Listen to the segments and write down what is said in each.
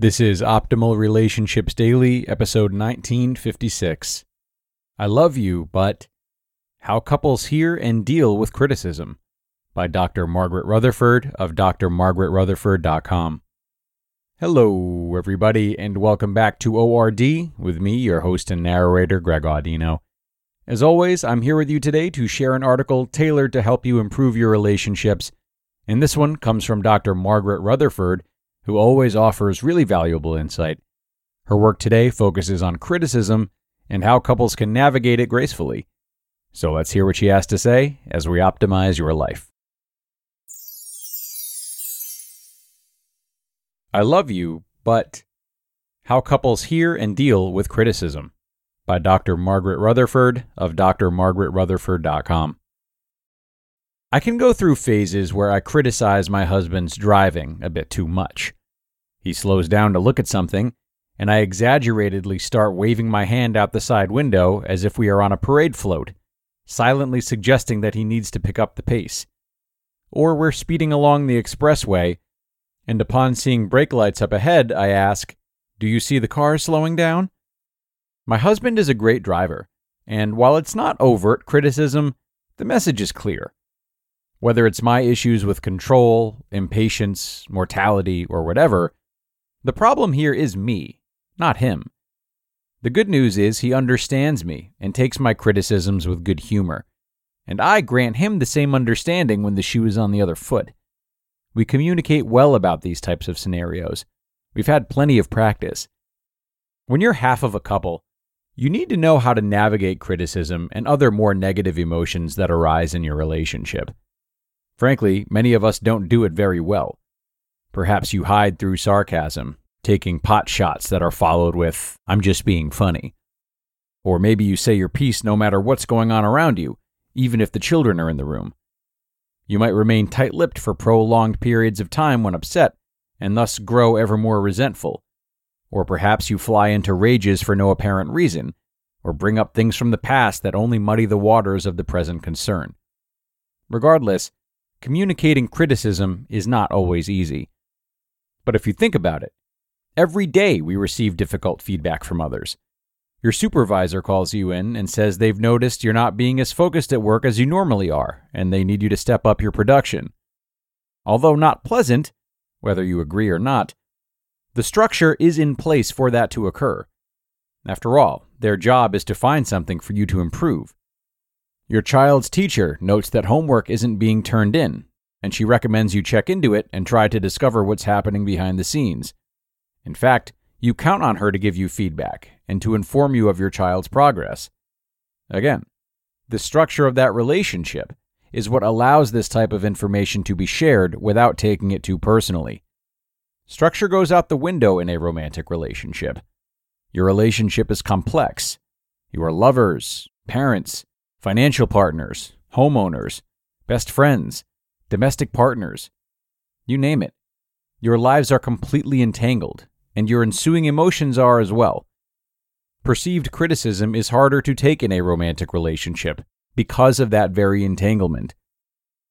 This is Optimal Relationships Daily, episode 1956. I love you, but How Couples Hear and Deal with Criticism by Dr. Margaret Rutherford of drmargaretrutherford.com. Hello, everybody, and welcome back to ORD with me, your host and narrator, Greg Audino. As always, I'm here with you today to share an article tailored to help you improve your relationships. And this one comes from Dr. Margaret Rutherford who always offers really valuable insight. Her work today focuses on criticism and how couples can navigate it gracefully. So let's hear what she has to say as we optimize your life. I love you, but How Couples Hear and Deal with Criticism by Dr. Margaret Rutherford of drmargaretrutherford.com. I can go through phases where I criticize my husband's driving a bit too much. He slows down to look at something, and I exaggeratedly start waving my hand out the side window as if we are on a parade float, silently suggesting that he needs to pick up the pace. Or we're speeding along the expressway, and upon seeing brake lights up ahead, I ask, Do you see the car slowing down? My husband is a great driver, and while it's not overt criticism, the message is clear. Whether it's my issues with control, impatience, mortality, or whatever, the problem here is me, not him. The good news is he understands me and takes my criticisms with good humor, and I grant him the same understanding when the shoe is on the other foot. We communicate well about these types of scenarios. We've had plenty of practice. When you're half of a couple, you need to know how to navigate criticism and other more negative emotions that arise in your relationship. Frankly, many of us don't do it very well. Perhaps you hide through sarcasm, taking pot shots that are followed with, I'm just being funny. Or maybe you say your piece no matter what's going on around you, even if the children are in the room. You might remain tight lipped for prolonged periods of time when upset, and thus grow ever more resentful. Or perhaps you fly into rages for no apparent reason, or bring up things from the past that only muddy the waters of the present concern. Regardless, communicating criticism is not always easy. But if you think about it, every day we receive difficult feedback from others. Your supervisor calls you in and says they've noticed you're not being as focused at work as you normally are, and they need you to step up your production. Although not pleasant, whether you agree or not, the structure is in place for that to occur. After all, their job is to find something for you to improve. Your child's teacher notes that homework isn't being turned in, and she recommends you check into it and try to discover what's happening behind the scenes. In fact, you count on her to give you feedback and to inform you of your child's progress. Again, the structure of that relationship is what allows this type of information to be shared without taking it too personally. Structure goes out the window in a romantic relationship. Your relationship is complex. You are lovers, parents, financial partners, homeowners, best friends, domestic partners. You name it. Your lives are completely entangled, and your ensuing emotions are as well. Perceived criticism is harder to take in a romantic relationship because of that very entanglement.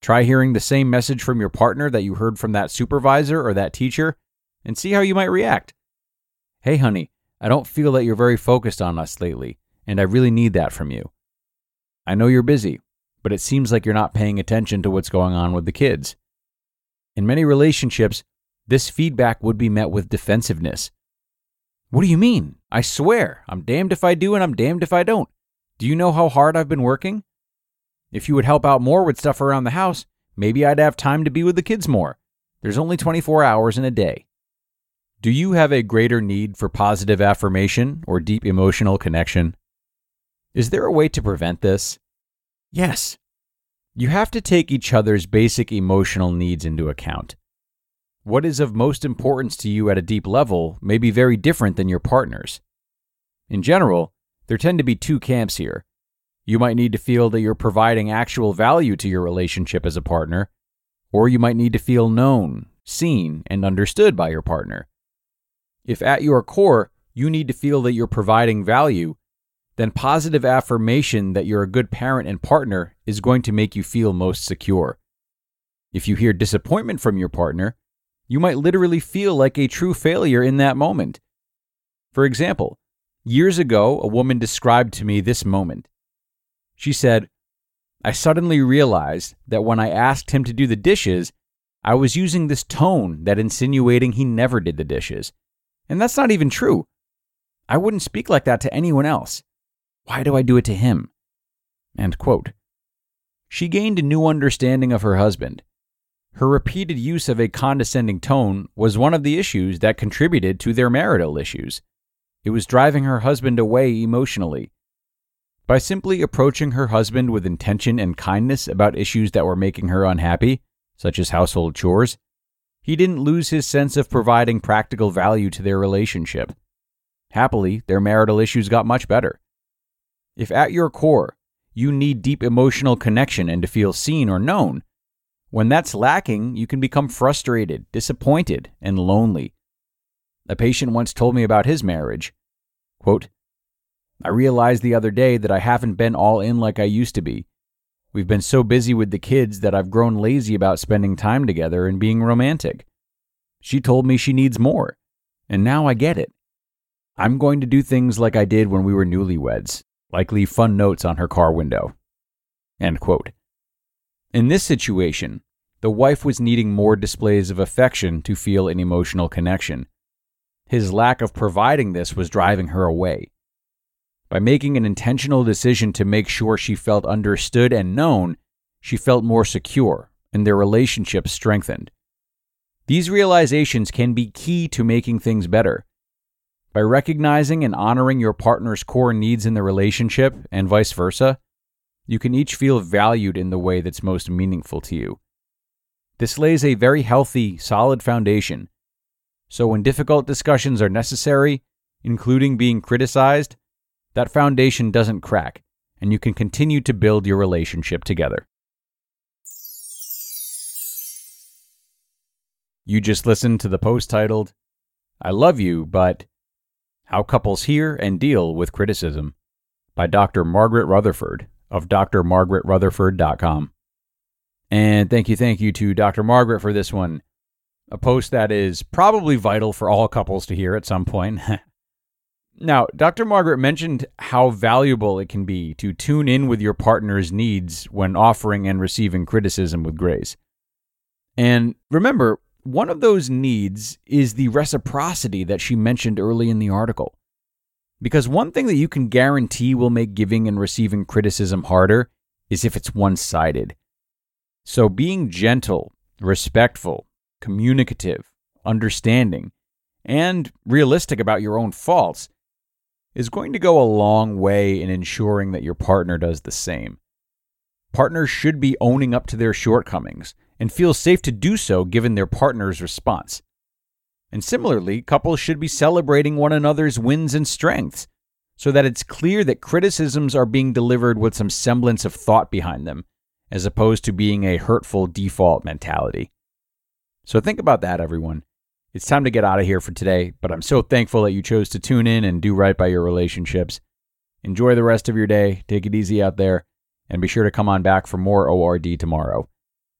Try hearing the same message from your partner that you heard from that supervisor or that teacher and see how you might react. Hey, honey, I don't feel that you're very focused on us lately, and I really need that from you. I know you're busy, but it seems like you're not paying attention to what's going on with the kids. In many relationships, this feedback would be met with defensiveness. What do you mean? I swear, I'm damned if I do and I'm damned if I don't. Do you know how hard I've been working? If you would help out more with stuff around the house, maybe I'd have time to be with the kids more. There's only 24 hours in a day. Do you have a greater need for positive affirmation or deep emotional connection? Is there a way to prevent this? Yes. You have to take each other's basic emotional needs into account. What is of most importance to you at a deep level may be very different than your partner's. In general, there tend to be two camps here. You might need to feel that you're providing actual value to your relationship as a partner, or you might need to feel known, seen, and understood by your partner. If at your core you need to feel that you're providing value, then positive affirmation that you're a good parent and partner is going to make you feel most secure. If you hear disappointment from your partner, You might literally feel like a true failure in that moment. For example, years ago, a woman described to me this moment. She said, I suddenly realized that when I asked him to do the dishes, I was using this tone that insinuating he never did the dishes. And that's not even true. I wouldn't speak like that to anyone else. Why do I do it to him? She gained a new understanding of her husband. Her repeated use of a condescending tone was one of the issues that contributed to their marital issues. It was driving her husband away emotionally. By simply approaching her husband with intention and kindness about issues that were making her unhappy, such as household chores, he didn't lose his sense of providing practical value to their relationship. Happily, their marital issues got much better. If at your core, you need deep emotional connection and to feel seen or known, when that's lacking, you can become frustrated, disappointed, and lonely. A patient once told me about his marriage. Quote, I realized the other day that I haven't been all in like I used to be. We've been so busy with the kids that I've grown lazy about spending time together and being romantic. She told me she needs more, and now I get it. I'm going to do things like I did when we were newlyweds, like leave fun notes on her car window. End quote. In this situation, the wife was needing more displays of affection to feel an emotional connection. His lack of providing this was driving her away. By making an intentional decision to make sure she felt understood and known, she felt more secure, and their relationship strengthened. These realizations can be key to making things better. By recognizing and honoring your partner's core needs in the relationship and vice versa, you can each feel valued in the way that's most meaningful to you. This lays a very healthy, solid foundation. So when difficult discussions are necessary, including being criticized, that foundation doesn't crack, and you can continue to build your relationship together. You just listened to the post titled, I Love You, but How Couples Hear and Deal with Criticism by Dr. Margaret Rutherford of drmargaretrutherford.com. And thank you, thank you to Dr. Margaret for this one. A post that is probably vital for all couples to hear at some point. Now, Dr. Margaret mentioned how valuable it can be to tune in with your partner's needs when offering and receiving criticism with grace. And remember, one of those needs is the reciprocity that she mentioned early in the article. Because one thing that you can guarantee will make giving and receiving criticism harder is if it's one sided. So being gentle, respectful, communicative, understanding, and realistic about your own faults is going to go a long way in ensuring that your partner does the same. Partners should be owning up to their shortcomings and feel safe to do so given their partner's response. And similarly, couples should be celebrating one another's wins and strengths so that it's clear that criticisms are being delivered with some semblance of thought behind them, as opposed to being a hurtful default mentality. So think about that, everyone. It's time to get out of here for today, but I'm so thankful that you chose to tune in and do right by your relationships. Enjoy the rest of your day, take it easy out there, and be sure to come on back for more ORD tomorrow,